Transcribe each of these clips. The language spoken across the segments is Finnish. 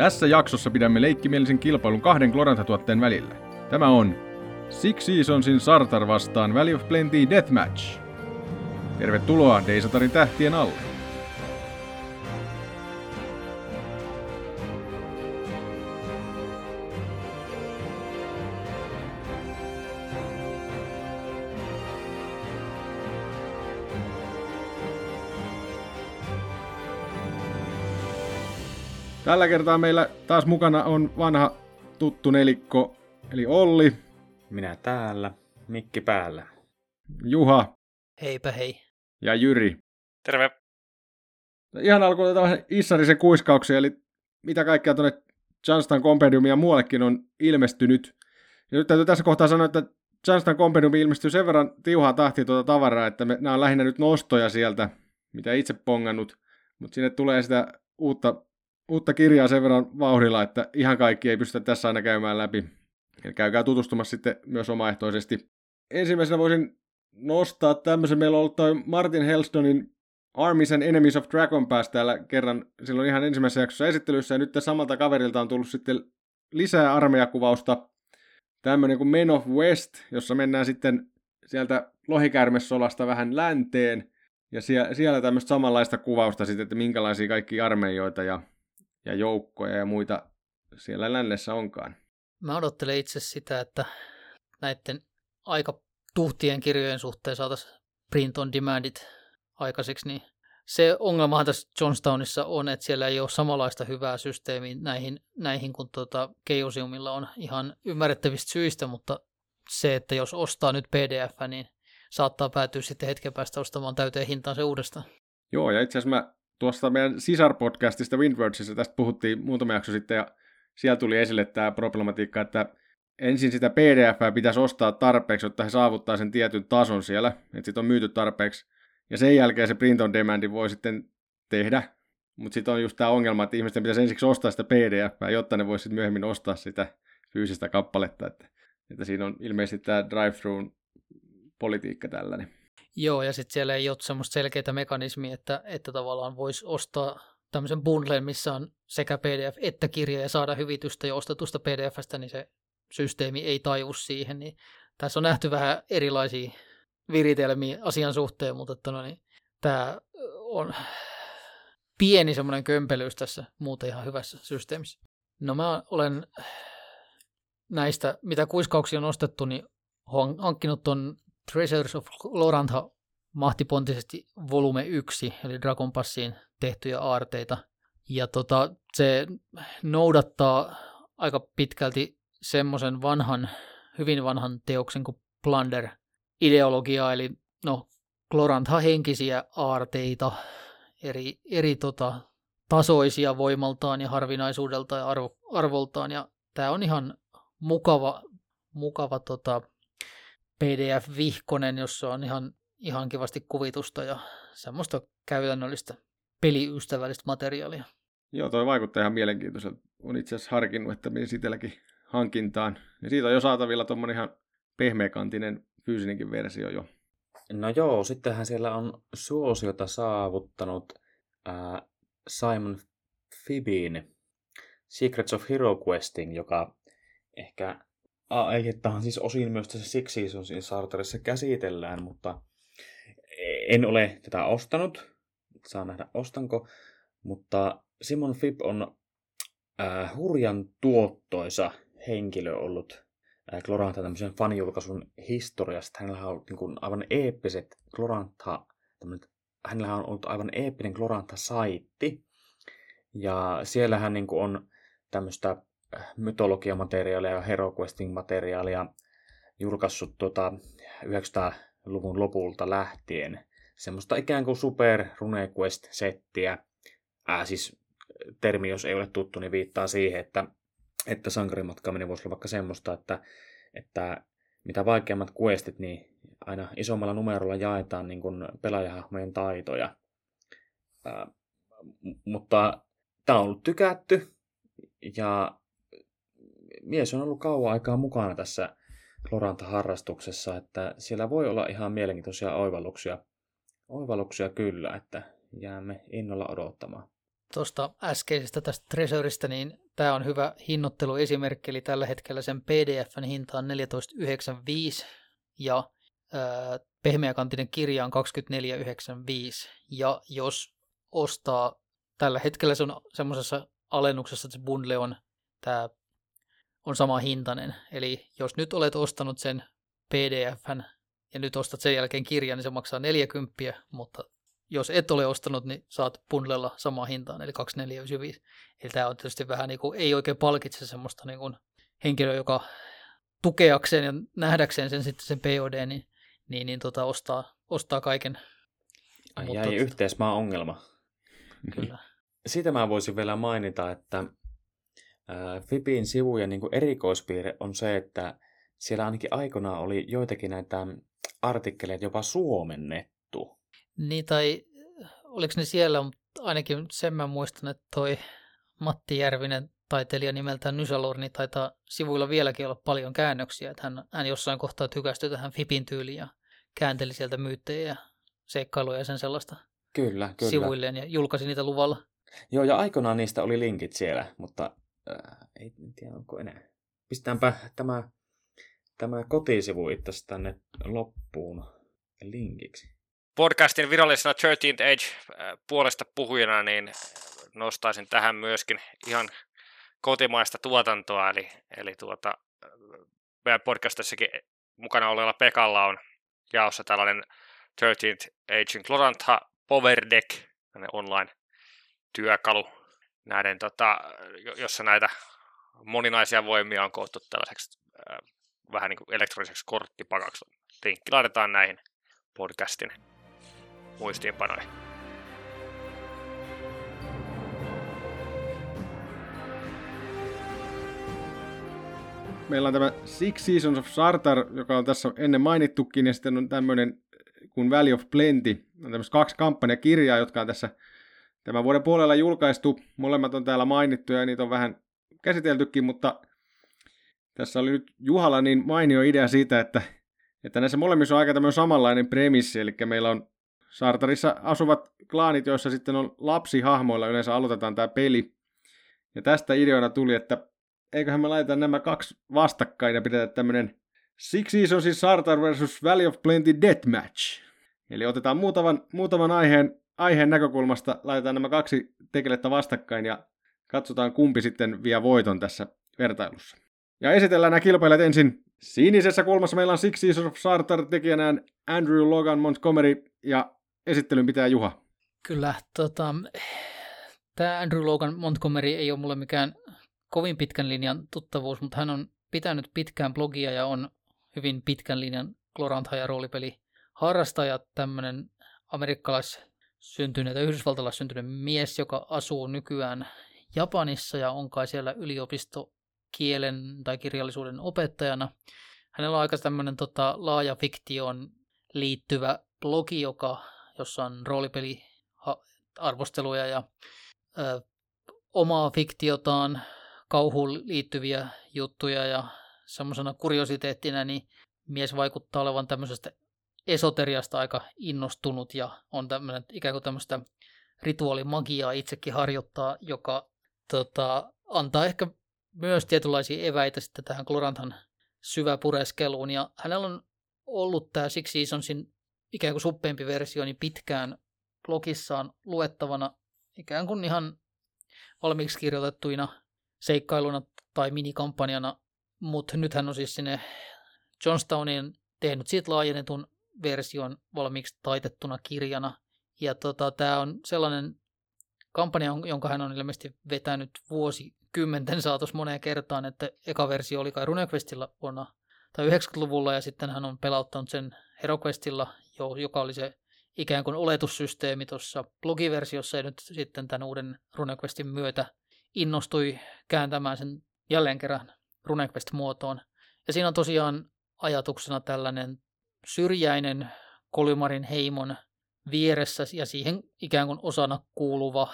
Tässä jaksossa pidämme leikkimielisen kilpailun kahden Glorantha-tuotteen välillä. Tämä on Six Seasonsin Sartar vastaan Valley of Plenty Deathmatch. Tervetuloa Deisatarin tähtien alle. Tällä kertaa meillä taas mukana on vanha tuttu nelikko, eli Olli, Minä täällä, mikki päällä. Juha Heipä hei. ja Jyri. Terve. Ihan alkuun otetaan Issarisen kuiskauksia, eli mitä kaikkea tuonne Johnston Compendiumia muuallekin on ilmestynyt. Ja nyt täytyy tässä kohtaa sanoa, että Johnston Compendium ilmestyy sen verran tiuhaa tahtia tuota tavaraa, että me, nämä on lähinnä nyt nostoja sieltä, mitä itse pongannut. Mutta sinne tulee sitä uutta, uutta kirjaa sen verran vauhdilla, että ihan kaikki ei pystytä tässä aina käymään läpi. Eli käykää tutustumassa sitten myös omaehtoisesti. Ensimmäisenä voisin nostaa tämmöisen. Meillä on ollut toi Martin Hellstonin Armies and Enemies of Dragon Pass täällä kerran silloin ihan ensimmäisessä jaksossa esittelyssä, ja nyt samalta kaverilta on tullut sitten lisää armeijakuvausta. Tämmöinen kuin Men of West, jossa mennään sitten sieltä lohikärmesolasta vähän länteen, ja siellä, siellä tämmöistä samanlaista kuvausta sitten, että minkälaisia kaikki armeijoita ja, ja joukkoja ja muita siellä lännessä onkaan. Mä odottelen itse sitä, että näiden aika tuhtien kirjojen suhteen saataisiin print on demandit aikaiseksi, niin se ongelmahan tässä Johnstownissa on, että siellä ei ole samanlaista hyvää systeemiä näihin, näihin kuin tuota Chaosiumilla on ihan ymmärrettävistä syistä, mutta se, että jos ostaa nyt PDF, niin saattaa päätyä sitten hetken päästä ostamaan täyteen hintaan se uudestaan. Joo, ja itse asiassa mä tuosta meidän sisarpodcastista Windwordsissa tästä puhuttiin muutama jakso sitten, ja siellä tuli esille tämä problematiikka, että ensin sitä pdf pitäisi ostaa tarpeeksi, jotta he saavuttaa sen tietyn tason siellä, että sitten on myyty tarpeeksi, ja sen jälkeen se print on demandi voi sitten tehdä, mutta sitten on just tämä ongelma, että ihmisten pitäisi ensiksi ostaa sitä pdf jotta ne voisi myöhemmin ostaa sitä fyysistä kappaletta, että, että siinä on ilmeisesti tämä drive-through politiikka tällainen. Joo, ja sitten siellä ei ole semmoista selkeää mekanismia, että, että tavallaan voisi ostaa tämmöisen bundlen, missä on sekä PDF että kirja ja saada hyvitystä jo ostetusta PDFstä, niin se systeemi ei taju siihen. Niin tässä on nähty vähän erilaisia viritelmiä asian suhteen, mutta että no niin, tämä on pieni semmoinen kömpelyys tässä muuten ihan hyvässä systeemissä. No mä olen näistä, mitä kuiskauksia on ostettu, niin hankkinut ton Treasures of Lorantha mahtipontisesti volume 1, eli Dragon Passiin tehtyjä aarteita. Ja tota, se noudattaa aika pitkälti semmoisen vanhan, hyvin vanhan teoksen kuin Plunder-ideologiaa, eli no, Glorantha-henkisiä aarteita, eri, eri tota, tasoisia voimaltaan ja harvinaisuudelta ja arvo, arvoltaan, ja tämä on ihan mukava, mukava tota, PDF-vihkonen, jossa on ihan, ihan kivasti kuvitusta ja semmoista käytännöllistä peliystävällistä materiaalia. Joo, toi vaikuttaa ihan mielenkiintoiselta. On itse asiassa harkinnut, että menisi itselläkin hankintaan. Ja siitä on jo saatavilla tuommoinen ihan pehmeäkantinen fyysinenkin versio jo. No joo, sittenhän siellä on suosiota saavuttanut äh, Simon Fibin Secrets of Hero Questing, joka ehkä aihettahan siis osin myös tässä Six Seasonsin sartarissa käsitellään, mutta en ole tätä ostanut. Saa nähdä ostanko. Mutta Simon Fib on äh, hurjan tuottoisa henkilö ollut äh, Glorantha tämmöisen fanijulkaisun historiasta. Hänellä on niin kuin, aivan eeppiset Glorantha, hänellä on ollut aivan eeppinen Glorantha-saitti. Ja siellä hän niin kuin, on tämmöistä mytologiamateriaalia ja HeroQuesting-materiaalia julkaissut tuota 900-luvun lopulta lähtien. Semmoista ikään kuin super RuneQuest-settiä. Ää, siis termi, jos ei ole tuttu, niin viittaa siihen, että, että sankarimatkaaminen voisi olla vaikka semmoista, että, että mitä vaikeammat questit, niin aina isommalla numerolla jaetaan niin kuin pelaajahahmojen taitoja. Ää, mutta tämä on ollut tykätty, ja mies on ollut kauan aikaa mukana tässä Loranta-harrastuksessa, että siellä voi olla ihan mielenkiintoisia oivalluksia. Oivalluksia kyllä, että jäämme innolla odottamaan. Tuosta äskeisestä tästä Treasureista, niin tämä on hyvä hinnoitteluesimerkki, eli tällä hetkellä sen PDFn hinta on 14,95 ja pehmeäkantinen kirja on 24,95. Ja jos ostaa, tällä hetkellä se on semmoisessa alennuksessa, että se bundle on, tämä on sama hintainen. Eli jos nyt olet ostanut sen PDFn ja nyt ostat sen jälkeen kirjan, niin se maksaa 40, mutta jos et ole ostanut, niin saat bundlella samaa hintaan, eli 2495. Eli tämä on tietysti vähän niin kuin, ei oikein palkitse semmoista niin kuin henkilöä, joka tukeakseen ja nähdäkseen sen sitten sen POD, niin, niin, niin tota, ostaa, ostaa kaiken. Ai Mutta, jäi yhteismaa ongelma. Kyllä. Siitä mä voisin vielä mainita, että Fibin sivujen niin kuin erikoispiirre on se, että siellä ainakin aikoinaan oli joitakin näitä artikkeleita jopa suomennettu. Niin, tai oliko ne siellä, mutta ainakin sen mä muistan, että toi Matti Järvinen, taiteilija nimeltään Nysalorni, niin taitaa sivuilla vieläkin olla paljon käännöksiä. Että hän, hän jossain kohtaa tykästyi tähän Fipin tyyliin ja käänteli sieltä myyttejä ja seikkailuja ja sen sellaista kyllä, kyllä. sivuilleen ja julkaisi niitä luvalla. Joo, ja aikoinaan niistä oli linkit siellä, mutta ei tiedä onko enää. Pistetäänpä tämä, tämä kotisivu itse tänne loppuun linkiksi. Podcastin virallisena 13th Age puolesta puhujana, niin nostaisin tähän myöskin ihan kotimaista tuotantoa, eli, eli tuota, meidän podcastissakin mukana olevalla Pekalla on jaossa tällainen 13th Age Glorantha Power Deck, online työkalu, näiden, tota, jossa näitä moninaisia voimia on koottu tällaiseksi äh, vähän niin kuin elektroniseksi korttipakaksi. Linkki laitetaan näihin podcastin muistiinpanoihin. meillä on tämä Six Seasons of Sartar, joka on tässä ennen mainittukin, ja sitten on tämmöinen kuin Valley of Plenty. On tämmöistä kaksi kampanjakirjaa, jotka on tässä tämän vuoden puolella julkaistu. Molemmat on täällä mainittu ja niitä on vähän käsiteltykin, mutta tässä oli nyt Juhalla niin mainio idea siitä, että, että näissä molemmissa on aika tämmöinen samanlainen premissi, eli meillä on Sartarissa asuvat klaanit, joissa sitten on lapsihahmoilla yleensä aloitetaan tämä peli. Ja tästä ideana tuli, että eiköhän me laita nämä kaksi vastakkain ja pidetä tämmönen Six Seasons siis Sartar versus Valley of Plenty Deathmatch. Eli otetaan muutaman, muutaman aiheen, aiheen näkökulmasta, laitetaan nämä kaksi tekelettä vastakkain ja katsotaan kumpi sitten vie voiton tässä vertailussa. Ja esitellään nämä kilpailijat ensin. Sinisessä kulmassa meillä on Six Seasons of Sartar tekijänään Andrew Logan Montgomery ja esittelyn pitää Juha. Kyllä, tota, tämä Andrew Logan Montgomery ei ole mulle mikään kovin pitkän linjan tuttavuus, mutta hän on pitänyt pitkään blogia ja on hyvin pitkän linjan Glorantha ja roolipeli harrastaja, tämmöinen amerikkalais syntynyt ja yhdysvaltalais syntynyt mies, joka asuu nykyään Japanissa ja on kai siellä yliopistokielen tai kirjallisuuden opettajana. Hänellä on aika tämmöinen tota, laaja fiktioon liittyvä blogi, joka, jossa on roolipeli arvosteluja ja ö, omaa fiktiotaan kauhuun liittyviä juttuja ja semmoisena kuriositeettina, niin mies vaikuttaa olevan tämmöisestä esoteriasta aika innostunut ja on tämmöinen ikään kuin tämmöistä rituaalimagiaa itsekin harjoittaa, joka tota, antaa ehkä myös tietynlaisia eväitä sitten tähän Gloranthan syväpureskeluun. Ja hänellä on ollut tämä Six Seasonsin ikään kuin suppeempi versio niin pitkään blogissaan luettavana ikään kuin ihan valmiiksi kirjoitettuina seikkailuna tai minikampanjana, mutta nyt hän on siis sinne Johnstowniin tehnyt siitä laajennetun version valmiiksi taitettuna kirjana. Ja tota, tämä on sellainen kampanja, jonka hän on ilmeisesti vetänyt vuosikymmenten saatossa moneen kertaan, että eka versio oli kai RuneQuestilla vuonna tai 90-luvulla ja sitten hän on pelauttanut sen HeroQuestilla, joka oli se ikään kuin oletussysteemi tuossa blogiversiossa ja nyt sitten tämän uuden RuneQuestin myötä innostui kääntämään sen jälleen kerran RuneQuest-muotoon. Ja siinä on tosiaan ajatuksena tällainen syrjäinen Kolimarin heimon vieressä ja siihen ikään kuin osana kuuluva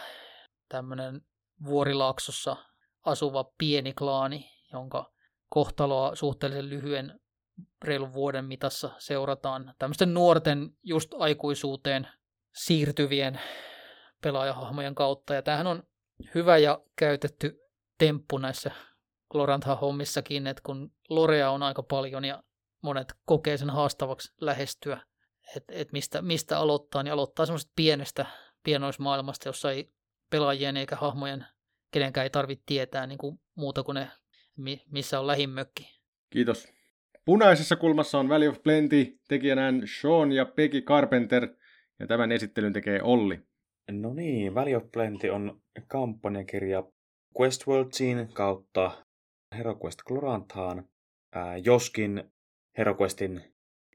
tämmöinen vuorilaaksossa asuva pieni klaani, jonka kohtaloa suhteellisen lyhyen reilun vuoden mitassa seurataan tämmöisten nuorten just aikuisuuteen siirtyvien pelaajahahmojen kautta. Ja tämähän on hyvä ja käytetty temppu näissä Glorantha-hommissakin, että kun Lorea on aika paljon ja monet kokee sen haastavaksi lähestyä, että et mistä, mistä aloittaa, niin aloittaa semmoisesta pienestä pienoismaailmasta, jossa ei pelaajien eikä hahmojen kenenkään ei tarvitse tietää niin kuin muuta kuin ne, missä on lähimökki. Kiitos. Punaisessa kulmassa on Valley of Plenty, tekijänään Sean ja Peggy Carpenter, ja tämän esittelyn tekee Olli. No niin, Valley of Plenty on kampanjakirja Questworldsiin kautta HeroQuest Gloranthaan, joskin HeroQuestin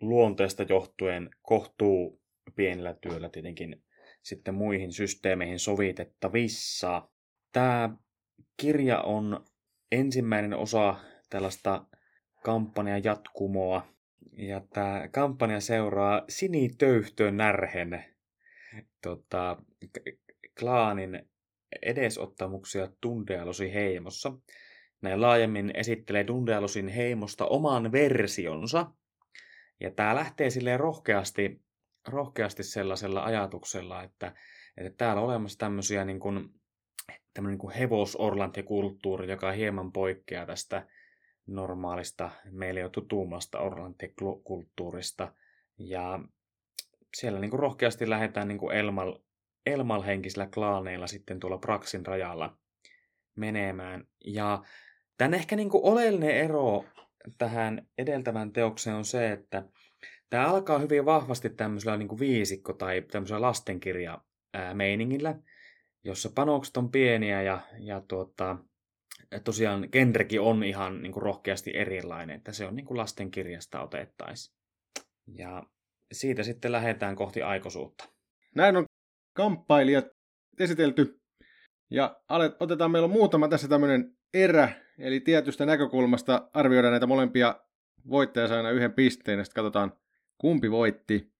luonteesta johtuen kohtuu pienellä työllä tietenkin sitten muihin systeemeihin sovitettavissa. Tämä kirja on ensimmäinen osa tällaista kampanjan jatkumoa. Ja tämä kampanja seuraa Sinitöyhtön närhen tota, klaanin edesottamuksia Tundealosi heimossa. Näin laajemmin esittelee Dundealosin heimosta oman versionsa. Ja tämä lähtee silleen rohkeasti, rohkeasti sellaisella ajatuksella, että, että täällä on olemassa tämmöisiä niin kuin, tämmöinen niin hevosorlantikulttuuri, joka hieman poikkeaa tästä normaalista, meille jo tutummasta orlantikulttuurista. Ja siellä niin kuin rohkeasti lähdetään niin kuin Elmal, Elmal-henkisillä klaaneilla sitten tuolla Praxin rajalla menemään. Ja tämän ehkä niin kuin oleellinen ero tähän edeltävään teokseen on se, että tämä alkaa hyvin vahvasti tämmöisellä niin kuin viisikko- tai tämmöisellä lastenkirja meiningillä, jossa panokset on pieniä ja, ja tuota, tosiaan genrekin on ihan niin kuin rohkeasti erilainen, että se on niin kuin lastenkirjasta otettaisiin. Ja siitä sitten lähdetään kohti aikuisuutta. Näin on kamppailijat esitelty. Ja otetaan, meillä on muutama tässä tämmöinen erä, eli tietystä näkökulmasta arvioidaan näitä molempia voittaja aina yhden pisteen, ja sitten katsotaan kumpi voitti.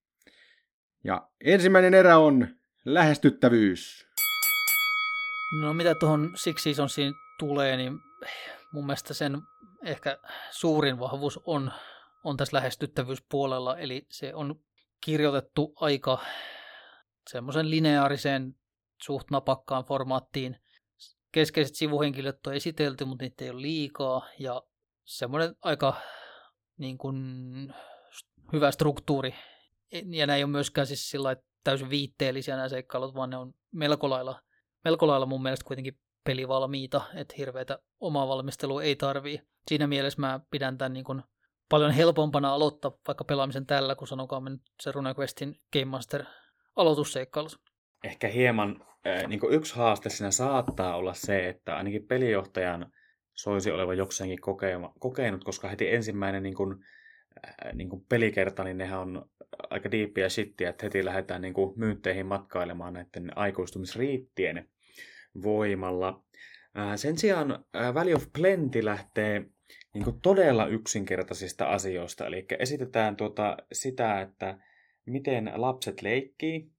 Ja ensimmäinen erä on lähestyttävyys. No mitä tuohon Six Seasonsiin tulee, niin mun mielestä sen ehkä suurin vahvuus on, on tässä lähestyttävyyspuolella, eli se on kirjoitettu aika semmoisen lineaariseen suht napakkaan formaattiin. Keskeiset sivuhenkilöt on esitelty, mutta niitä ei ole liikaa, ja semmoinen aika niin kuin, hyvä struktuuri. Ja nämä ei ole myöskään siis sillä täysin viitteellisiä nämä seikkailut, vaan ne on melko lailla, melko lailla mun mielestä kuitenkin pelivalmiita, että hirveätä omaa valmistelua ei tarvii. Siinä mielessä mä pidän tämän niin kuin paljon helpompana aloittaa vaikka pelaamisen tällä, kun sanokaamme nyt se RuneQuestin Game Master aloitusseikkailussa. Ehkä hieman äh, niin yksi haaste siinä saattaa olla se, että ainakin pelijohtajan soisi olevan jokseenkin kokenut, koska heti ensimmäinen niin kuin, äh, niin kuin pelikerta, niin nehän on aika diippiä shittiä, että heti lähdetään niin kuin myynteihin matkailemaan näiden aikuistumisriittien voimalla. Sen sijaan Valley of Plenty lähtee niin kuin todella yksinkertaisista asioista. Eli esitetään tuota sitä, että miten lapset leikkii.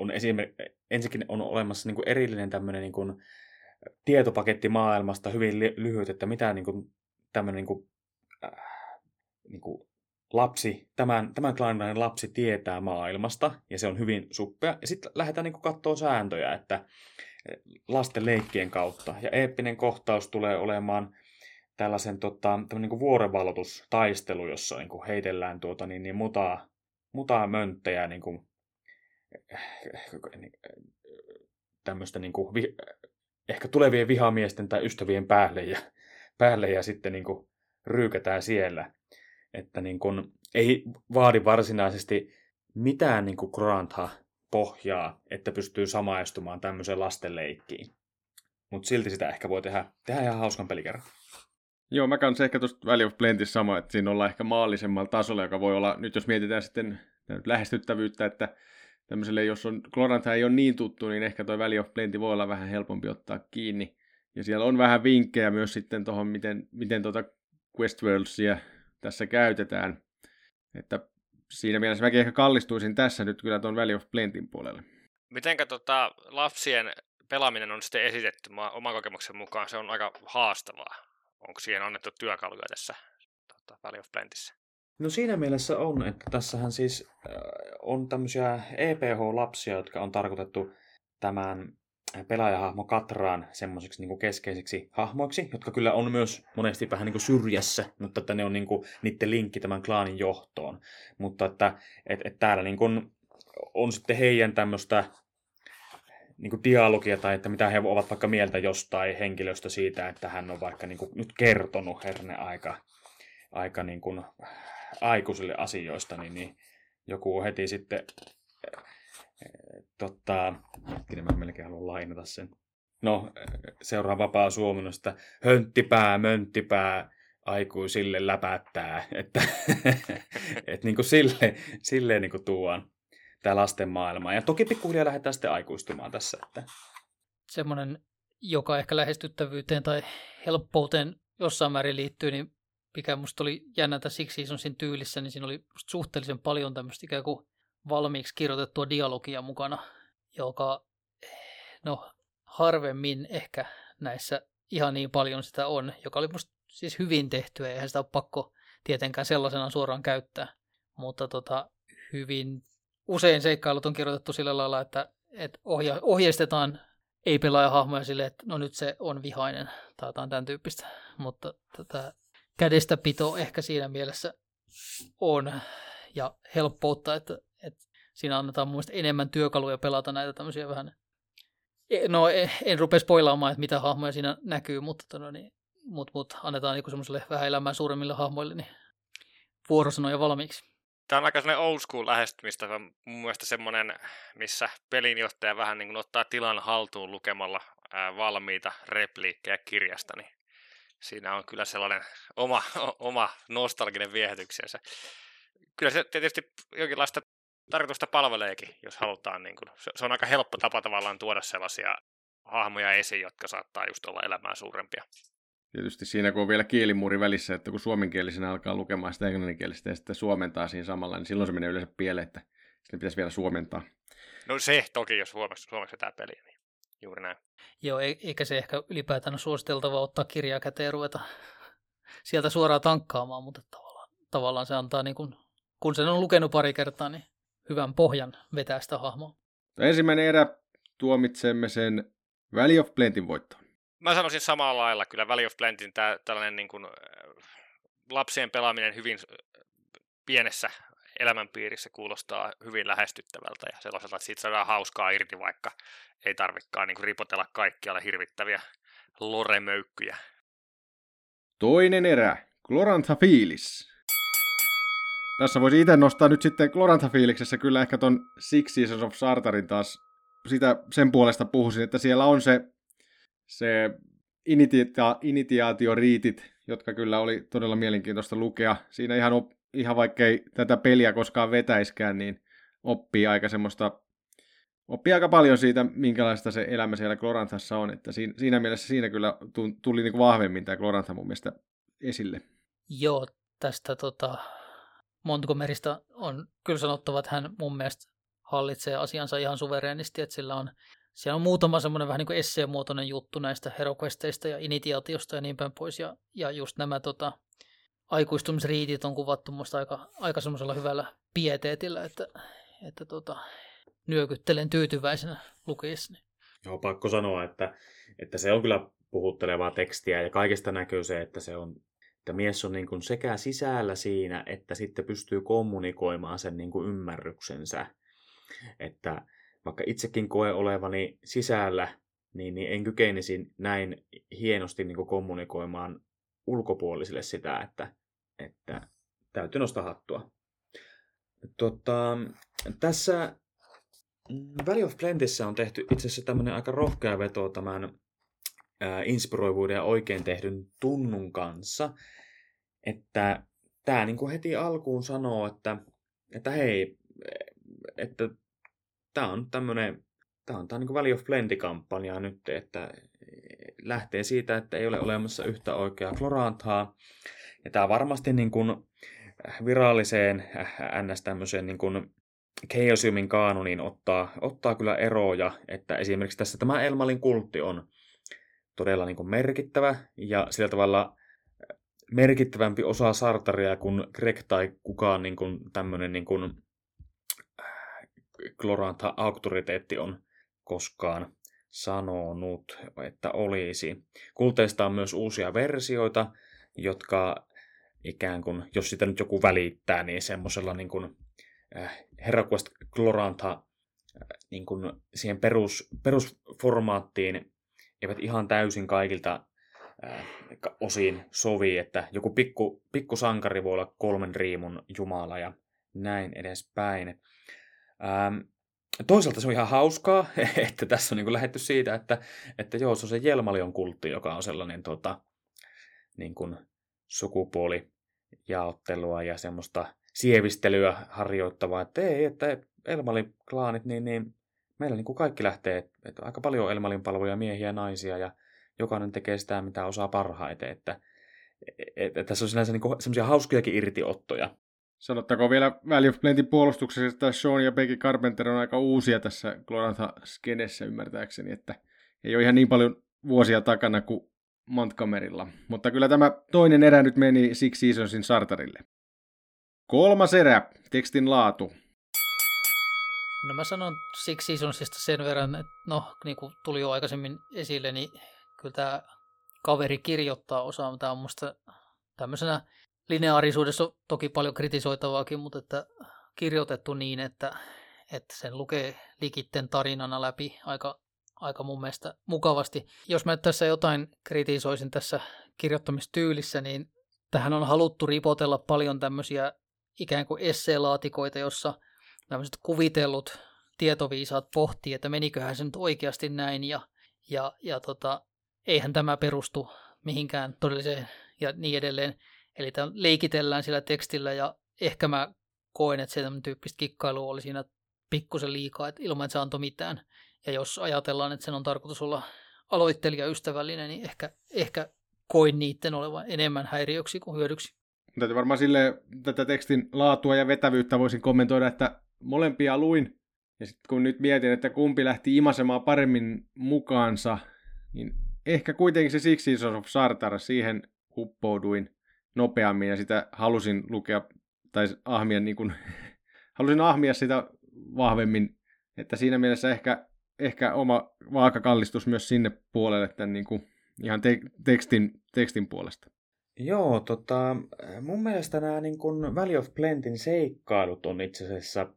On esimerkiksi, ensinnäkin on olemassa niin kuin erillinen tämmöinen niin kuin tietopaketti maailmasta, hyvin lyhyt, että mitä niin kuin, tämmöinen niin kuin, äh, niin kuin lapsi, tämän, tämän klaanilainen lapsi tietää maailmasta, ja se on hyvin suppea. Ja sitten lähdetään niin katsoa sääntöjä, että lasten leikkien kautta. Ja eeppinen kohtaus tulee olemaan tällaisen tota, niin vuorovalutustaistelu, jossa niin heitellään tuota, niin, niin mutaa, mutaa mönttejä niin kuin, tämmöistä niin kuin, ehkä tulevien vihamiesten tai ystävien päälle ja, päälle ja sitten niin kuin, ryykätään siellä että niin kun, ei vaadi varsinaisesti mitään niin kuin pohjaa, että pystyy samaistumaan tämmöiseen lastenleikkiin. Mutta silti sitä ehkä voi tehdä, tehdä ihan hauskan pelikerran. Joo, mä kanssa ehkä tuosta Valley of Plentyssä sama, että siinä ollaan ehkä maallisemmalla tasolla, joka voi olla, nyt jos mietitään sitten lähestyttävyyttä, että tämmöiselle, jos on Glorantha ei ole niin tuttu, niin ehkä toi Valley of Plenty voi olla vähän helpompi ottaa kiinni. Ja siellä on vähän vinkkejä myös sitten tuohon, miten, miten tuota Questworldsia tässä käytetään. Että siinä mielessä mäkin ehkä kallistuisin tässä nyt kyllä tuon Valley of Plentin puolelle. Mitenkä tota, lapsien pelaaminen on sitten esitetty oman kokemuksen mukaan? Se on aika haastavaa. Onko siihen annettu työkaluja tässä tota, Valley of Plentissä? No siinä mielessä on, että tässähän siis äh, on tämmöisiä EPH-lapsia, jotka on tarkoitettu tämän pelaajahahmo Katraan semmoiseksi niin keskeiseksi hahmoiksi, jotka kyllä on myös monesti vähän niin syrjässä, mutta että ne on niin kuin, niiden linkki tämän klaanin johtoon. Mutta että et, et täällä niin kuin on sitten heidän tämmöistä niin kuin dialogia tai että mitä he ovat vaikka mieltä jostain henkilöstä siitä, että hän on vaikka niin kuin nyt kertonut herne aika, aika niin kuin aikuisille asioista, niin, niin joku on heti sitten Totta, hetkinen, mä melkein haluan lainata sen. No, seuraa vapaa suomennosta. Hönttipää, mönttipää, aikuisille läpättää. Että et niin kuin sille, silleen niin kuin tuon tämä lasten maailma. Ja toki pikkuhiljaa lähdetään sitten aikuistumaan tässä. Että... Semmoinen, joka ehkä lähestyttävyyteen tai helppouteen jossain määrin liittyy, niin mikä musta oli jännä tässä Six Seasonsin tyylissä, niin siinä oli suhteellisen paljon tämmöistä ikään kuin valmiiksi kirjoitettua dialogia mukana, joka no, harvemmin ehkä näissä ihan niin paljon sitä on, joka oli musta siis hyvin tehtyä, eihän sitä ole pakko tietenkään sellaisena suoraan käyttää, mutta tota, hyvin usein seikkailut on kirjoitettu sillä lailla, että, että ohja, ohjeistetaan ei-pelaajahahmoja sille, että no nyt se on vihainen tai jotain tämän tyyppistä, mutta tätä kädestäpito ehkä siinä mielessä on ja helppoutta, että siinä annetaan mun enemmän työkaluja pelata näitä tämmöisiä vähän, e, no e, en rupea spoilaamaan, että mitä hahmoja siinä näkyy, mutta tota, niin, mut, mut, annetaan niinku semmoiselle vähän elämää suuremmille hahmoille niin vuorosanoja valmiiksi. Tämä on aika sellainen old school lähestymistä, mun mielestä semmoinen, missä pelinjohtaja vähän niin kuin ottaa tilan haltuun lukemalla ää, valmiita repliikkejä kirjasta, niin siinä on kyllä sellainen oma, oma nostalginen viehätyksensä. Kyllä se tietysti jonkinlaista tarkoitusta palveleekin, jos halutaan. Niin kuin, se, on aika helppo tapa tavallaan tuoda sellaisia hahmoja esiin, jotka saattaa just olla elämää suurempia. Tietysti siinä, kun on vielä kielimuuri välissä, että kun suomenkielisenä alkaa lukemaan sitä englanninkielistä ja sitten suomentaa siinä samalla, niin silloin se menee yleensä pieleen, että sitä pitäisi vielä suomentaa. No se toki, jos suomeksi, suomeksi tämä peli, niin juuri näin. Joo, e- eikä se ehkä ylipäätään ole suositeltavaa ottaa kirjaa käteen ja ruveta sieltä suoraan tankkaamaan, mutta tavallaan, tavallaan se antaa, niin kun, kun sen on lukenut pari kertaa, niin hyvän pohjan vetää sitä hahmoa. Ensimmäinen erä tuomitsemme sen Valley of Plentin voittoon. Mä sanoisin samalla lailla kyllä Valley of Plentin tää, tällainen niin kuin, lapsien pelaaminen hyvin pienessä elämänpiirissä kuulostaa hyvin lähestyttävältä ja sellaiselta, että siitä saadaan hauskaa irti, vaikka ei tarvikaan niin ripotella kaikkialle hirvittäviä loremöykkyjä. Toinen erä, Glorantha Fiilis. Tässä voisi itse nostaa nyt sitten Glorantha-fiiliksessä kyllä ehkä ton Six Seasons of Sartarin taas, sitä sen puolesta puhuisin, että siellä on se, se initia, initiaatioriitit, jotka kyllä oli todella mielenkiintoista lukea. Siinä ihan, op, ihan vaikkei tätä peliä koskaan vetäiskään, niin oppii aika semmoista, oppii aika paljon siitä, minkälaista se elämä siellä Gloranthassa on, että siinä, siinä mielessä siinä kyllä tuli niin kuin vahvemmin tämä Glorantha mun mielestä esille. Joo, tästä tota, Montgomerysta on kyllä sanottava, että hän mun mielestä hallitsee asiansa ihan suvereenisti, että sillä on, siellä on muutama semmoinen vähän niin kuin esseemuotoinen juttu näistä heroquesteista ja initiaatiosta ja niin päin pois, ja, ja just nämä tota, aikuistumisriitit on kuvattu musta aika, aika semmoisella hyvällä pieteetillä, että, että tota, nyökyttelen tyytyväisenä lukiessani. Joo, pakko sanoa, että, että se on kyllä puhuttelevaa tekstiä ja kaikesta näkyy se, että se on että mies on niin kuin sekä sisällä siinä, että sitten pystyy kommunikoimaan sen niin kuin ymmärryksensä. Että vaikka itsekin koe olevani sisällä, niin, niin en kykenisi näin hienosti niin kuin kommunikoimaan ulkopuolisille sitä, että, että täytyy nostaa hattua. Tota, tässä Valley of Plentissä on tehty itse asiassa tämmöinen aika rohkea veto tämän inspiroivuuden ja oikein tehdyn tunnun kanssa, että tämä niin kuin heti alkuun sanoo, että, että hei, että tämä on tämmöinen, tämä on tämä niin Valley of Plenty-kampanja nyt, että lähtee siitä, että ei ole olemassa yhtä oikeaa kloranthaa. Ja tämä varmasti niin kuin viralliseen ns. tämmöiseen niin kuin Chaosiumin kaanoniin ottaa, ottaa kyllä eroja, että esimerkiksi tässä tämä Elmalin kultti on todella niin kuin merkittävä ja sillä tavalla merkittävämpi osa Sartaria kuin Greg tai kukaan niin kuin tämmöinen niin kuin, Gloranta auktoriteetti on koskaan sanonut, että olisi. Kulteista on myös uusia versioita, jotka ikään kuin, jos sitä nyt joku välittää, niin semmoisella niin kuin, äh, HeroQuest Gloranta äh, niin kuin siihen perus, perusformaattiin eivät ihan täysin kaikilta äh, osin sovi, että joku pikku, pikku sankari voi olla kolmen riimun jumala ja näin edespäin. Ähm, toisaalta se on ihan hauskaa, että tässä on niin kuin lähetty siitä, että, että joo, se on se Jelmalion kultti, joka on sellainen tota, niin kuin sukupuolijaottelua ja semmoista sievistelyä harjoittavaa, että ei, että Elmalin klaanit, niin, niin meillä niin kuin kaikki lähtee, että aika paljon Elmalin palveluja miehiä ja naisia ja jokainen tekee sitä, mitä osaa parhaiten, että, että, tässä on sinänsä niin semmoisia hauskojakin irtiottoja. Sanottakoon vielä Valley of Plenty puolustuksessa, että Sean ja Becky Carpenter on aika uusia tässä Glorantha-skenessä ymmärtääkseni, että ei ole ihan niin paljon vuosia takana kuin Montgomerylla. Mutta kyllä tämä toinen erä nyt meni Six Seasonsin Sartarille. Kolmas erä, tekstin laatu. No mä sanon Six Seasonsista sen verran, että no niin kuin tuli jo aikaisemmin esille, niin kyllä tämä kaveri kirjoittaa osaa. Tämä on musta tämmöisenä lineaarisuudessa toki paljon kritisoitavaakin, mutta että kirjoitettu niin, että, että sen lukee likitten tarinana läpi aika, aika mun mielestä mukavasti. Jos mä tässä jotain kritisoisin tässä kirjoittamistyylissä, niin tähän on haluttu ripotella paljon tämmöisiä ikään kuin esseelaatikoita, jossa tämmöiset kuvitellut tietoviisaat pohtii, että meniköhän se nyt oikeasti näin ja, ja, ja tota, eihän tämä perustu mihinkään todelliseen ja niin edelleen. Eli tämä leikitellään sillä tekstillä ja ehkä mä koen, että se tyyppistä kikkailua oli siinä pikkusen liikaa, että ilman että se antoi mitään. Ja jos ajatellaan, että sen on tarkoitus olla aloittelijaystävällinen, niin ehkä, ehkä koin niiden olevan enemmän häiriöksi kuin hyödyksi. Täytyy varmaan sille tätä tekstin laatua ja vetävyyttä voisin kommentoida, että molempia luin. Ja sitten kun nyt mietin, että kumpi lähti imasemaan paremmin mukaansa, niin ehkä kuitenkin se Six Seasons of Sartar, siihen uppouduin nopeammin ja sitä halusin lukea tai ahmia niin kuin, halusin ahmia sitä vahvemmin, että siinä mielessä ehkä, ehkä oma vaakakallistus myös sinne puolelle tämän niin kuin, ihan te- tekstin, tekstin puolesta. Joo, tota, mun mielestä nämä niin kuin Valley of Plentin seikkailut on itse asiassa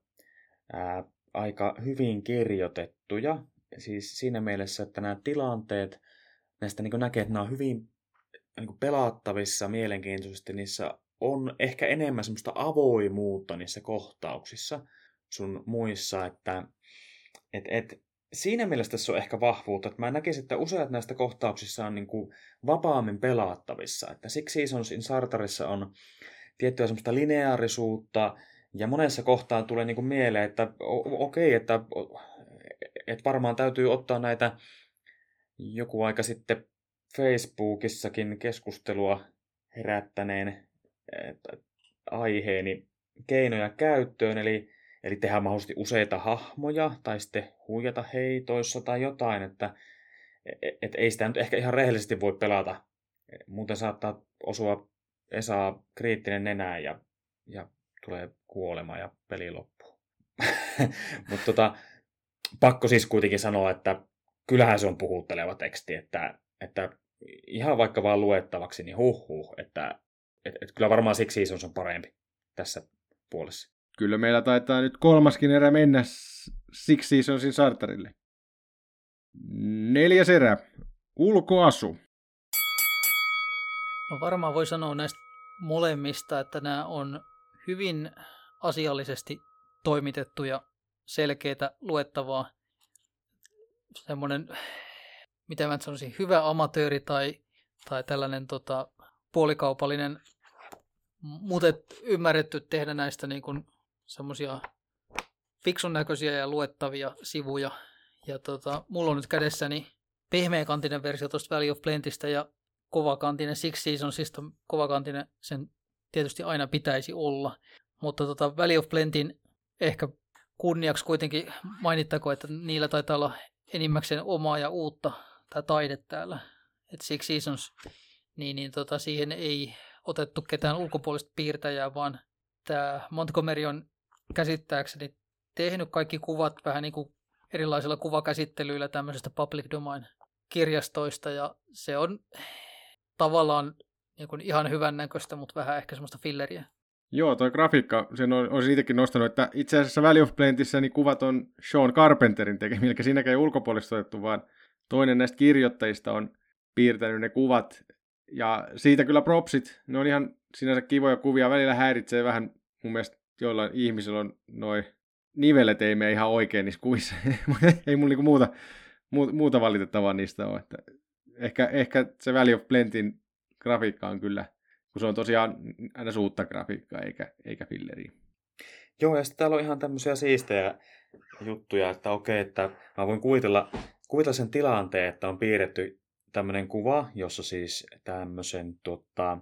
ää, aika hyvin kirjoitettuja. Siis siinä mielessä, että nämä tilanteet, näistä niin näkee, että nämä on hyvin niin pelattavissa mielenkiintoisesti, niissä on ehkä enemmän semmoista avoimuutta niissä kohtauksissa sun muissa, että et, et, siinä mielessä tässä on ehkä vahvuutta, että mä näkisin, että useat näistä kohtauksissa on niin kuin vapaammin pelaattavissa, että siksi Seasons in Sartarissa on tiettyä semmoista lineaarisuutta, ja monessa kohtaa tulee niin kuin mieleen, että okei, okay, että, että varmaan täytyy ottaa näitä joku aika sitten Facebookissakin keskustelua herättäneen aiheeni keinoja käyttöön, eli, eli tehdä mahdollisesti useita hahmoja tai sitten huijata heitoissa tai jotain, että et, et ei sitä nyt ehkä ihan rehellisesti voi pelata. Muuten saattaa osua Esa kriittinen nenää ja, ja tulee kuolema ja peli loppuu. Mutta tota, pakko siis kuitenkin sanoa, että kyllähän se on puhutteleva teksti, että, että ihan vaikka vaan luettavaksi, niin huh huh, että et, et kyllä varmaan siksi se on parempi tässä puolessa. Kyllä meillä taitaa nyt kolmaskin erä mennä Six Seasonsin Sartarille. Neljäs erä. Ulkoasu. No varmaan voi sanoa näistä molemmista, että nämä on hyvin asiallisesti toimitettuja, selkeitä, luettavaa. Semmoinen mitä mä sanoisin, hyvä amatööri tai, tai tällainen tota, puolikaupallinen, mutta ymmärretty tehdä näistä niin kuin semmoisia fiksun näköisiä ja luettavia sivuja. Ja tota, mulla on nyt kädessäni pehmeäkantinen versio tuosta Valley of Plentistä ja kovakantinen Six Seasonsista. Kovakantinen sen tietysti aina pitäisi olla. Mutta tota, Valley of Plentin ehkä kunniaksi kuitenkin mainittako, että niillä taitaa olla enimmäkseen omaa ja uutta tai taide täällä. Et Six Seasons, niin, niin tota, siihen ei otettu ketään ulkopuolista piirtäjää, vaan tämä Montgomery on käsittääkseni tehnyt kaikki kuvat vähän niin kuin erilaisilla kuvakäsittelyillä tämmöisestä public domain kirjastoista ja se on tavallaan niin kuin ihan hyvän näköistä, mutta vähän ehkä semmoista filleriä. Joo, toi grafiikka, sen on, on itsekin nostanut, että itse asiassa Valley of Plentissä niin kuvat on Sean Carpenterin tekemiä, eli siinäkään ei ulkopuolista otettu, vaan toinen näistä kirjoittajista on piirtänyt ne kuvat. Ja siitä kyllä propsit, ne on ihan sinänsä kivoja kuvia, välillä häiritsee vähän, mun mielestä joillain ihmisillä on noin nivelet ei mene ihan oikein niissä kuvissa. ei mulla niinku muuta, muuta valitettavaa niistä ole. Että ehkä, ehkä se Valley of Plentin grafiikka on kyllä, kun se on tosiaan aina suutta grafiikkaa eikä, eikä filleriä. Joo, ja sitten täällä on ihan tämmöisiä siistejä juttuja, että okei, että mä voin kuvitella, kuvitella sen tilanteen, että on piirretty tämmöinen kuva, jossa siis tämmöisen tota,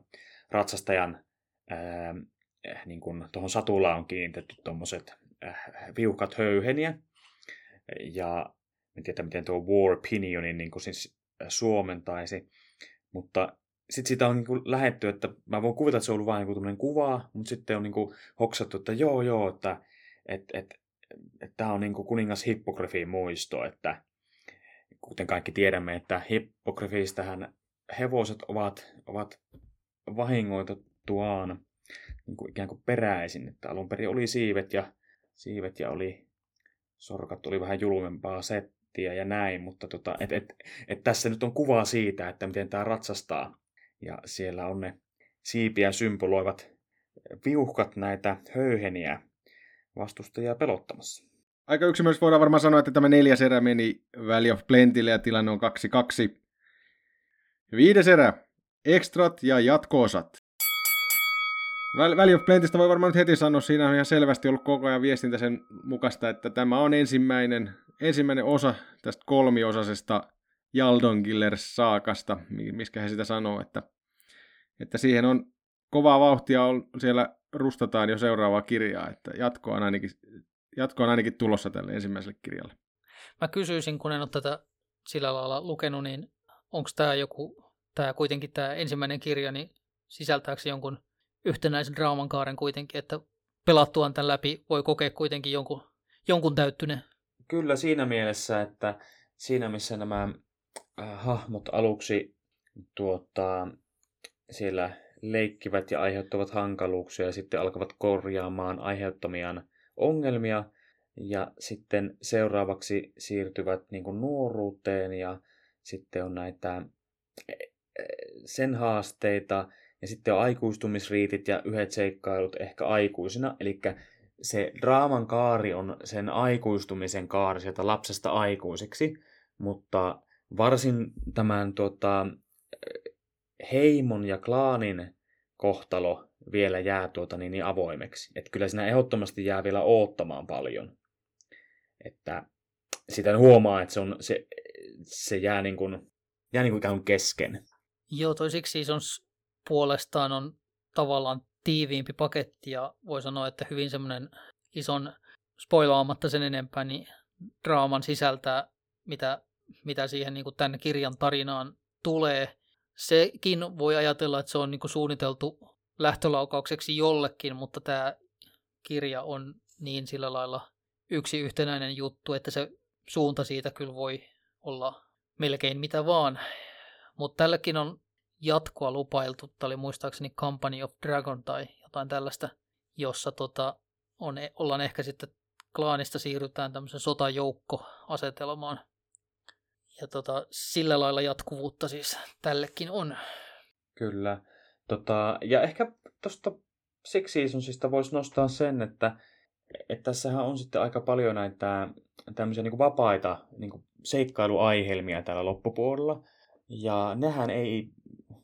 ratsastajan ää, niin kuin tuohon satulaan on kiinnitetty tuommoiset äh, viuhkat höyheniä. Ja en tiedä, miten tuo War Pinionin niin kuin siis suomentaisi. Mutta sitten sitä on niin lähetty, että mä voin kuvitella, että se on ollut vain niin kuva, mutta sitten on niin kuin hoksattu, että joo joo, että et, et, et, tämä on niin kuin kuningas Hippogrifiin muisto, että kuten kaikki tiedämme, että Hippogrifiistähän hevoset ovat, ovat vahingoitettuaan niin kuin ikään kuin peräisin, että alun perin oli siivet ja, siivet ja oli sorkat oli vähän julmempaa settiä ja näin, mutta tota, et, et, et tässä nyt on kuva siitä, että miten tämä ratsastaa ja siellä on ne siipiä symboloivat viuhkat näitä höyheniä vastustajia pelottamassa. Aika yksimielisesti voidaan varmaan sanoa, että tämä neljäs erä meni Valley of Plentille ja tilanne on 2-2. Viides erä, ekstrat ja jatkoosat. Valley of Plentistä voi varmaan nyt heti sanoa, siinä on ihan selvästi ollut koko ajan viestintä sen mukaista, että tämä on ensimmäinen, ensimmäinen osa tästä kolmiosaisesta Jaldon Killers saakasta, miskä he sitä sanoo, että, että siihen on kovaa vauhtia siellä rustataan jo seuraavaa kirjaa, että jatko on ainakin, jatko on ainakin tulossa tälle ensimmäiselle kirjalle. Mä kysyisin, kun en ole tätä sillä lailla lukenut, niin onko tämä joku, tämä kuitenkin tämä ensimmäinen kirja, niin sisältääkö jonkun yhtenäisen draaman kaaren kuitenkin, että pelattuaan tämän läpi voi kokea kuitenkin jonkun, jonkun täyttyneen. Kyllä siinä mielessä, että siinä missä nämä äh, hahmot aluksi tuota, siellä leikkivät ja aiheuttavat hankaluuksia ja sitten alkavat korjaamaan aiheuttamiaan ongelmia ja sitten seuraavaksi siirtyvät niin kuin nuoruuteen ja sitten on näitä e, e, sen haasteita ja sitten on aikuistumisriitit ja yhdet seikkailut ehkä aikuisina. Eli se draaman kaari on sen aikuistumisen kaari sieltä lapsesta aikuiseksi, mutta varsin tämän tota, heimon ja klaanin kohtalo vielä jää tuota niin, niin avoimeksi. Että kyllä siinä ehdottomasti jää vielä oottamaan paljon. Että sitä huomaa, että se, on, se, se jää, niin kuin, jää niin kuin ikään kuin kesken. Joo, toisiksi siis on puolestaan on tavallaan tiiviimpi paketti ja voi sanoa, että hyvin semmoinen ison spoilaamatta sen enempää, niin draaman sisältää, mitä, mitä siihen niin kuin tämän kirjan tarinaan tulee. Sekin voi ajatella, että se on niin kuin suunniteltu lähtölaukaukseksi jollekin, mutta tämä kirja on niin sillä lailla yksi yhtenäinen juttu, että se suunta siitä kyllä voi olla melkein mitä vaan. Mutta tälläkin on jatkoa lupailtu. Tämä oli muistaakseni Company of Dragon tai jotain tällaista, jossa tota, on, e, ollaan ehkä sitten klaanista siirrytään tämmöisen sotajoukkoasetelmaan. Ja tota, sillä lailla jatkuvuutta siis tällekin on. Kyllä. Tota, ja ehkä tuosta Six Seasonsista voisi nostaa sen, että, että tässähän on sitten aika paljon näitä tämmöisiä niin kuin vapaita niin kuin seikkailuaihelmia täällä loppupuolella. Ja nehän ei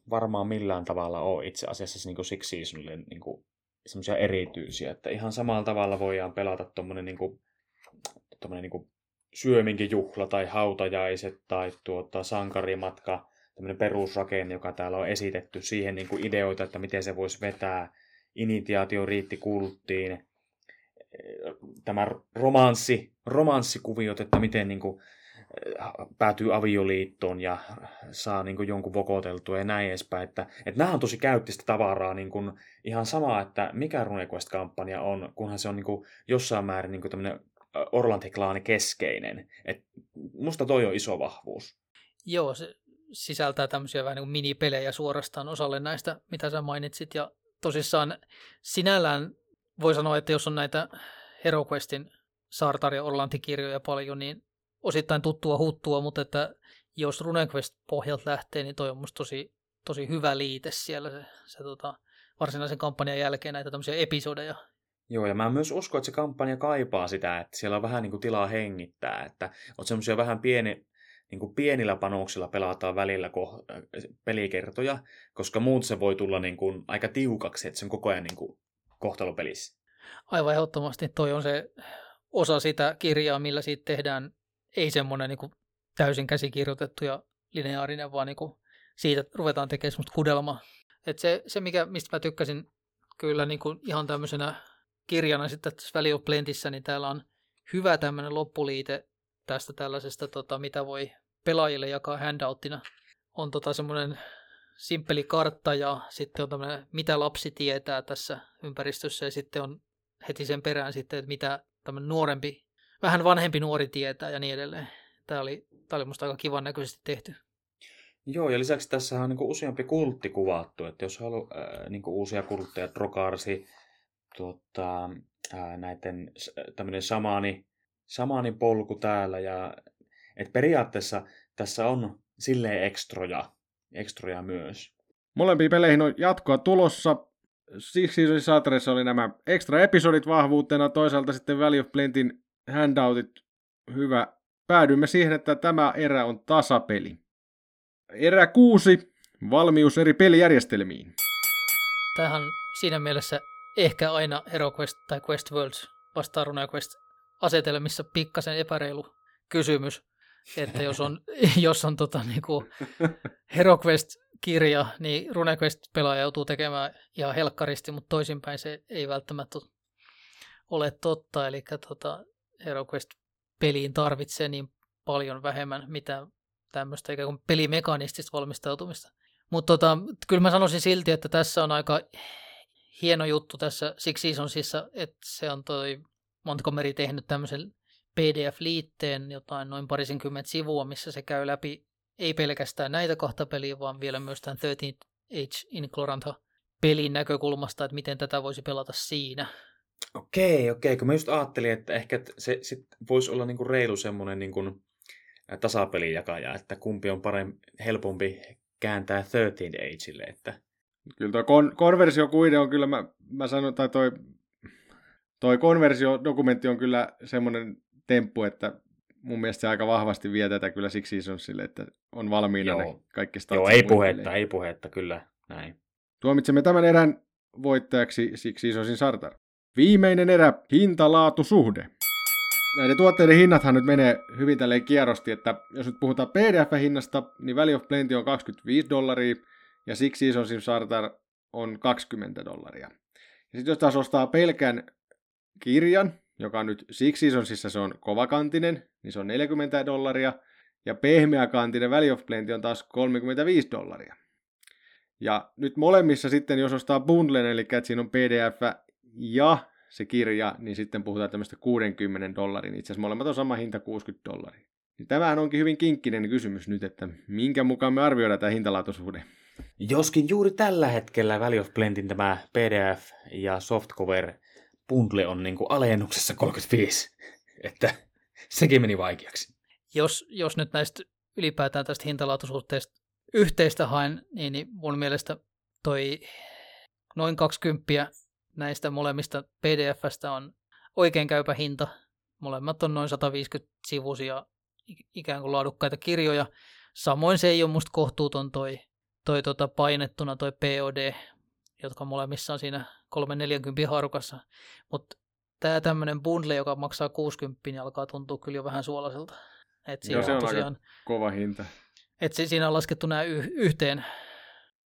varmaan millään tavalla ole itse asiassa niin kuin Six Seasonille niin kuin, semmoisia erityisiä. Että ihan samalla tavalla voidaan pelata tuommoinen niin kuin, niin kuin syöminkin juhla tai hautajaiset tai tuota, sankarimatka, tämmöinen perusrakenne, joka täällä on esitetty, siihen niin kuin ideoita, että miten se voisi vetää. Initiaatio riitti kulttiin, tämä romanssi, romanssikuviot, että miten niin kuin, päätyy avioliittoon ja saa niin kuin jonkun vokoteltua ja näin edespäin. Että, että nämä on tosi käyttistä tavaraa niin kuin ihan sama, että mikä RuneQuest-kampanja on, kunhan se on niin kuin jossain määrin niin kuin tämmöinen Orlanti-klaani keskeinen. Et musta toi on iso vahvuus. Joo, se sisältää tämmöisiä vähän niin kuin minipelejä suorastaan osalle näistä, mitä sä mainitsit. Ja tosissaan sinällään voi sanoa, että jos on näitä HeroQuestin Sartar ja Orlanti-kirjoja paljon, niin osittain tuttua huttua, mutta että jos RuneQuest pohjalta lähtee, niin toi on musta tosi, tosi hyvä liite siellä se, se tota, varsinaisen kampanjan jälkeen näitä tämmöisiä episodeja. Joo, ja mä myös uskon, että se kampanja kaipaa sitä, että siellä on vähän niin kuin tilaa hengittää, että on semmoisia vähän pieni, niin kuin pienillä panoksilla pelataan välillä ko- pelikertoja, koska muut se voi tulla niin kuin aika tiukaksi, että se on koko ajan niin kuin kohtalopelissä. Aivan ehdottomasti toi on se osa sitä kirjaa, millä siitä tehdään ei semmoinen niin täysin käsikirjoitettu ja lineaarinen, vaan niin kuin siitä ruvetaan tekemään semmoista kudelmaa. Et se, se mikä, mistä mä tykkäsin kyllä niin kuin ihan tämmöisenä kirjana sitten tässä Valley of Plentissä, niin täällä on hyvä tämmöinen loppuliite tästä tällaisesta, tota, mitä voi pelaajille jakaa handouttina. On tota semmoinen simppeli kartta ja sitten on tämmöinen, mitä lapsi tietää tässä ympäristössä ja sitten on heti sen perään sitten, että mitä tämmöinen nuorempi, vähän vanhempi nuori tietää ja niin edelleen. Tämä oli, tämä oli musta aika kivan näköisesti tehty. Joo, ja lisäksi tässä on niin useampi kultti kuvattu, että jos haluaa äh, niin uusia kultteja, Drokarsi, tuota, äh, näiden tämmöinen samani, samani polku täällä, ja et periaatteessa tässä on silleen ekstroja, ekstroja myös. Molempiin peleihin on jatkoa tulossa. Siksi Saatreissa oli nämä extra episodit vahvuutena, toisaalta sitten Valley of Plentin handoutit hyvä. Päädyimme siihen, että tämä erä on tasapeli. Erä kuusi, valmius eri pelijärjestelmiin. Tähän siinä mielessä ehkä aina HeroQuest tai Quest Worlds vastaa RuneQuest asetelmissa pikkasen epäreilu kysymys, että jos on, jos on tota, niinku HeroQuest-kirja, niin RuneQuest-pelaaja joutuu tekemään ihan helkkaristi, mutta toisinpäin se ei välttämättä ole totta, eli tota, HeroQuest-peliin tarvitsee niin paljon vähemmän mitä tämmöistä ikään kuin pelimekanistista valmistautumista. Mutta tota, kyllä mä sanoisin silti, että tässä on aika hieno juttu tässä Six Seasonsissa, että se on toi Montgomery tehnyt tämmöisen PDF-liitteen, jotain noin parisenkymmentä sivua, missä se käy läpi ei pelkästään näitä kahta peliä, vaan vielä myös tämän 13 Age in Clorantha pelin näkökulmasta, että miten tätä voisi pelata siinä. Okei, okei, kun mä just ajattelin, että ehkä se sit voisi olla niinku reilu semmoinen niinku tasapelijakaja, että kumpi on parempi, helpompi kääntää 13 Ageille, että Kyllä tuo kon- konversiokuide on kyllä, mä, mä sanon, tai toi, toi konversiodokumentti on kyllä semmoinen temppu, että mun mielestä se aika vahvasti vie tätä kyllä Six Seasonsille, että on valmiina Joo. ne kaikki Joo, ei puhetta, ei puhetta, kyllä, näin. Tuomitsemme tämän erän voittajaksi Six Seasonsin Sartar. Viimeinen erä, hinta-laatu-suhde. Näiden tuotteiden hinnathan nyt menee hyvin tälleen kierrosti, että jos nyt puhutaan PDF-hinnasta, niin Valley of Plenty on 25 dollaria, ja Six Seasonsin Sartar on 20 dollaria. Ja sitten jos taas ostaa pelkän kirjan, joka on nyt Six Seasonsissa se on kovakantinen, niin se on 40 dollaria, ja pehmeäkantinen Valley of Plenty on taas 35 dollaria. Ja nyt molemmissa sitten, jos ostaa bundlen, eli että siinä on PDF ja se kirja, niin sitten puhutaan tämmöistä 60 dollarin. Itse asiassa molemmat on sama hinta 60 dollaria. Niin tämähän onkin hyvin kinkkinen kysymys nyt, että minkä mukaan me arvioidaan tämä hintalaatuisuuden. Joskin juuri tällä hetkellä Valley of Plentin tämä PDF ja softcover bundle on niin kuin alennuksessa 35, että sekin meni vaikeaksi. Jos, jos nyt näistä ylipäätään tästä hintalaatuisuhteesta yhteistä haen, niin, niin mun mielestä toi noin 20 näistä molemmista PDFstä on oikein käypä hinta. Molemmat on noin 150 sivuisia ikään kuin laadukkaita kirjoja. Samoin se ei ole musta kohtuuton toi toi tota painettuna toi POD, jotka molemmissa on siinä 340 harukassa. Mutta tämä tämmöinen bundle, joka maksaa 60, niin alkaa tuntua kyllä jo vähän suolaiselta. Et siinä Joo, se on tosiaan, aika kova hinta. Et siinä on laskettu nämä y- yhteen.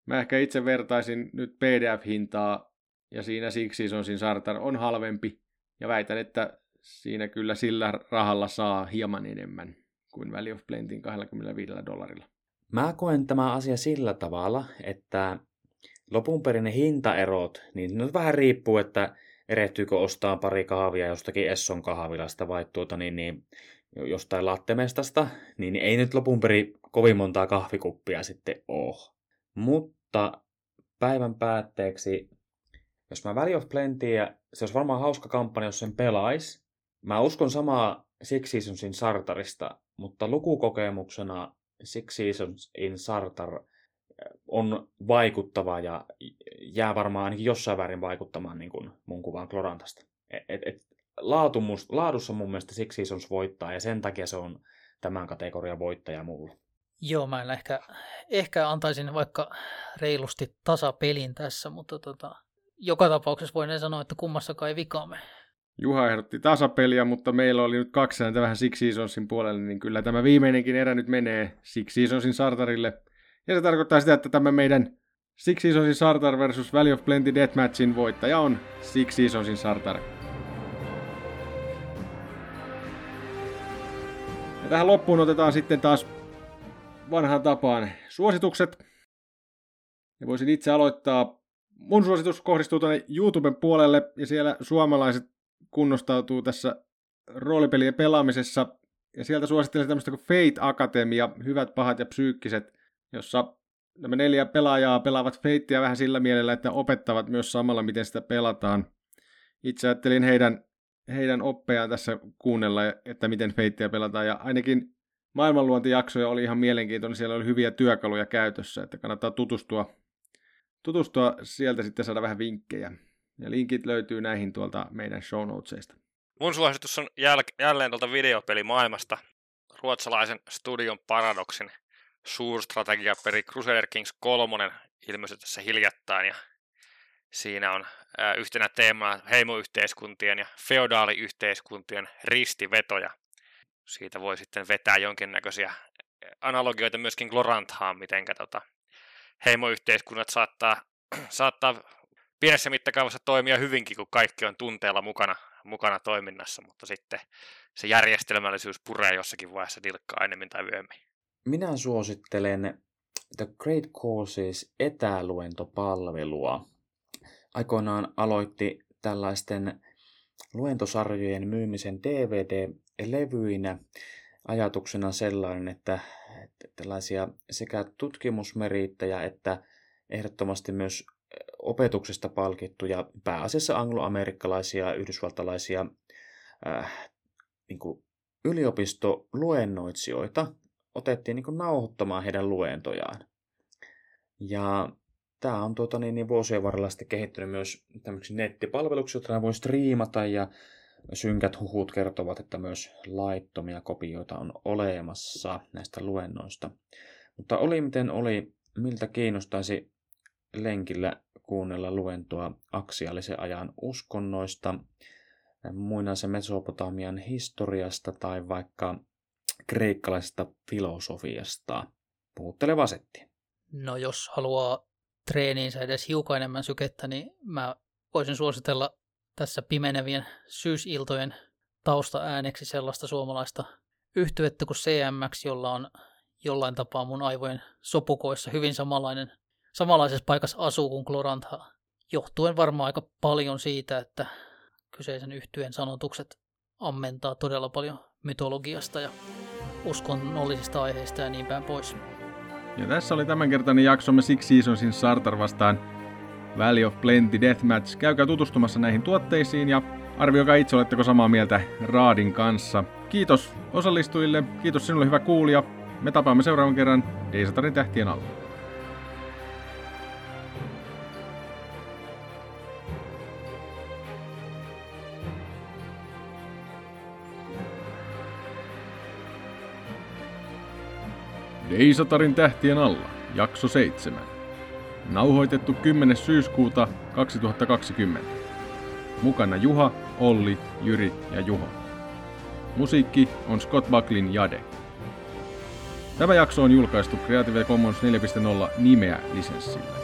Mä ehkä itse vertaisin nyt PDF-hintaa, ja siinä siksi on siinä Sartar on halvempi, ja väitän, että siinä kyllä sillä rahalla saa hieman enemmän kuin Valley of Plentin 25 dollarilla. Mä koen tämä asia sillä tavalla, että lopun perin ne hintaerot, niin ne vähän riippuu, että erehtyykö ostaa pari kahvia jostakin Esson kahvilasta vai tuota niin, niin jostain lattemestasta, niin ei nyt lopun perin kovin montaa kahvikuppia sitten ole. Mutta päivän päätteeksi, jos mä Valley of Plentyä, se olisi varmaan hauska kampanja, jos sen pelaisi. Mä uskon samaa Six Seasonsin Sartarista, mutta lukukokemuksena Six Seasons in Sartar on vaikuttava ja jää varmaan ainakin jossain väärin vaikuttamaan niin kuin mun kuvaan Klorantasta. Et, et, laatumus, laadussa mun mielestä Six Seasons voittaa ja sen takia se on tämän kategorian voittaja mulle. Joo, mä en ehkä, ehkä antaisin vaikka reilusti tasapelin tässä, mutta tota, joka tapauksessa voin sanoa, että kummassakaan ei vikaamme. Juha ehdotti tasapeliä, mutta meillä oli nyt kaksi ääntä vähän Six Seasonsin puolelle, niin kyllä tämä viimeinenkin erä nyt menee Six Seasonsin Sartarille – ja se tarkoittaa sitä, että tämä meidän Six Seasonsin Sartar versus Valley of Plenty Deathmatchin voittaja on Six Seasonsin Sartar. Ja tähän loppuun otetaan sitten taas vanhaan tapaan suositukset. Ja voisin itse aloittaa. Mun suositus kohdistuu tuonne YouTuben puolelle ja siellä suomalaiset kunnostautuu tässä roolipelien pelaamisessa. Ja sieltä suosittelen tämmöistä kuin Fate Akatemia, hyvät, pahat ja psyykkiset jossa nämä neljä pelaajaa pelaavat feittiä vähän sillä mielellä, että opettavat myös samalla, miten sitä pelataan. Itse ajattelin heidän, heidän oppejaan tässä kuunnella, että miten feittiä pelataan, ja ainakin maailmanluontijaksoja oli ihan mielenkiintoinen, siellä oli hyviä työkaluja käytössä, että kannattaa tutustua, tutustua sieltä sitten saada vähän vinkkejä. Ja linkit löytyy näihin tuolta meidän show notesista. Mun suositus on jäl- jälleen tuolta videopelimaailmasta ruotsalaisen studion Paradoxin suurstrategiaperi Crusader Kings 3 ilmestyi tässä hiljattain ja siinä on yhtenä teemana heimoyhteiskuntien ja feodaaliyhteiskuntien ristivetoja. Siitä voi sitten vetää jonkinnäköisiä analogioita myöskin Gloranthaan, miten tota, heimoyhteiskunnat saattaa, saattaa pienessä mittakaavassa toimia hyvinkin, kun kaikki on tunteella mukana, mukana toiminnassa, mutta sitten se järjestelmällisyys puree jossakin vaiheessa dilkkaa enemmän tai myöhemmin. Minä suosittelen The Great Courses etäluentopalvelua. Aikoinaan aloitti tällaisten luentosarjojen myymisen DVD-levyinä ajatuksena sellainen, että tällaisia sekä tutkimusmerittäjä että ehdottomasti myös opetuksesta palkittuja pääasiassa angloamerikkalaisia ja yhdysvaltalaisia äh, niin yliopistoluennoitsijoita otettiin niin nauhoittamaan heidän luentojaan. Ja tämä on tuota, niin, niin vuosien varrella sitten kehittynyt myös tämmöiksi nettipalveluksi, joita voi striimata ja synkät huhut kertovat, että myös laittomia kopioita on olemassa näistä luennoista. Mutta oli miten oli, miltä kiinnostaisi lenkillä kuunnella luentoa aksiaalisen ajan uskonnoista, muinaisen Mesopotamian historiasta tai vaikka kreikkalaisesta filosofiasta. Puhutteleva setti. No jos haluaa treeniinsä edes hiukan enemmän sykettä, niin mä voisin suositella tässä pimenevien syysiltojen taustaääneksi sellaista suomalaista yhtyettä kuin CMX, jolla on jollain tapaa mun aivojen sopukoissa hyvin samanlainen, samanlaisessa paikassa asuu kuin Glorantha. Johtuen varmaan aika paljon siitä, että kyseisen yhtyeen sanotukset ammentaa todella paljon mytologiasta ja uskonnollisista aiheista ja niin päin pois. Ja tässä oli tämänkertainen jaksomme Six Seasonsin Sartar vastaan Valley of Plenty Deathmatch. Käykää tutustumassa näihin tuotteisiin ja arvioikaa itse, oletteko samaa mieltä Raadin kanssa. Kiitos osallistujille, kiitos sinulle hyvä kuulija. Me tapaamme seuraavan kerran Deisatarin tähtien alla. Deisatarin tähtien alla, jakso 7. Nauhoitettu 10. syyskuuta 2020. Mukana Juha, Olli, Jyri ja Juho. Musiikki on Scott Bucklin Jade. Tämä jakso on julkaistu Creative Commons 4.0 nimeä lisenssillä.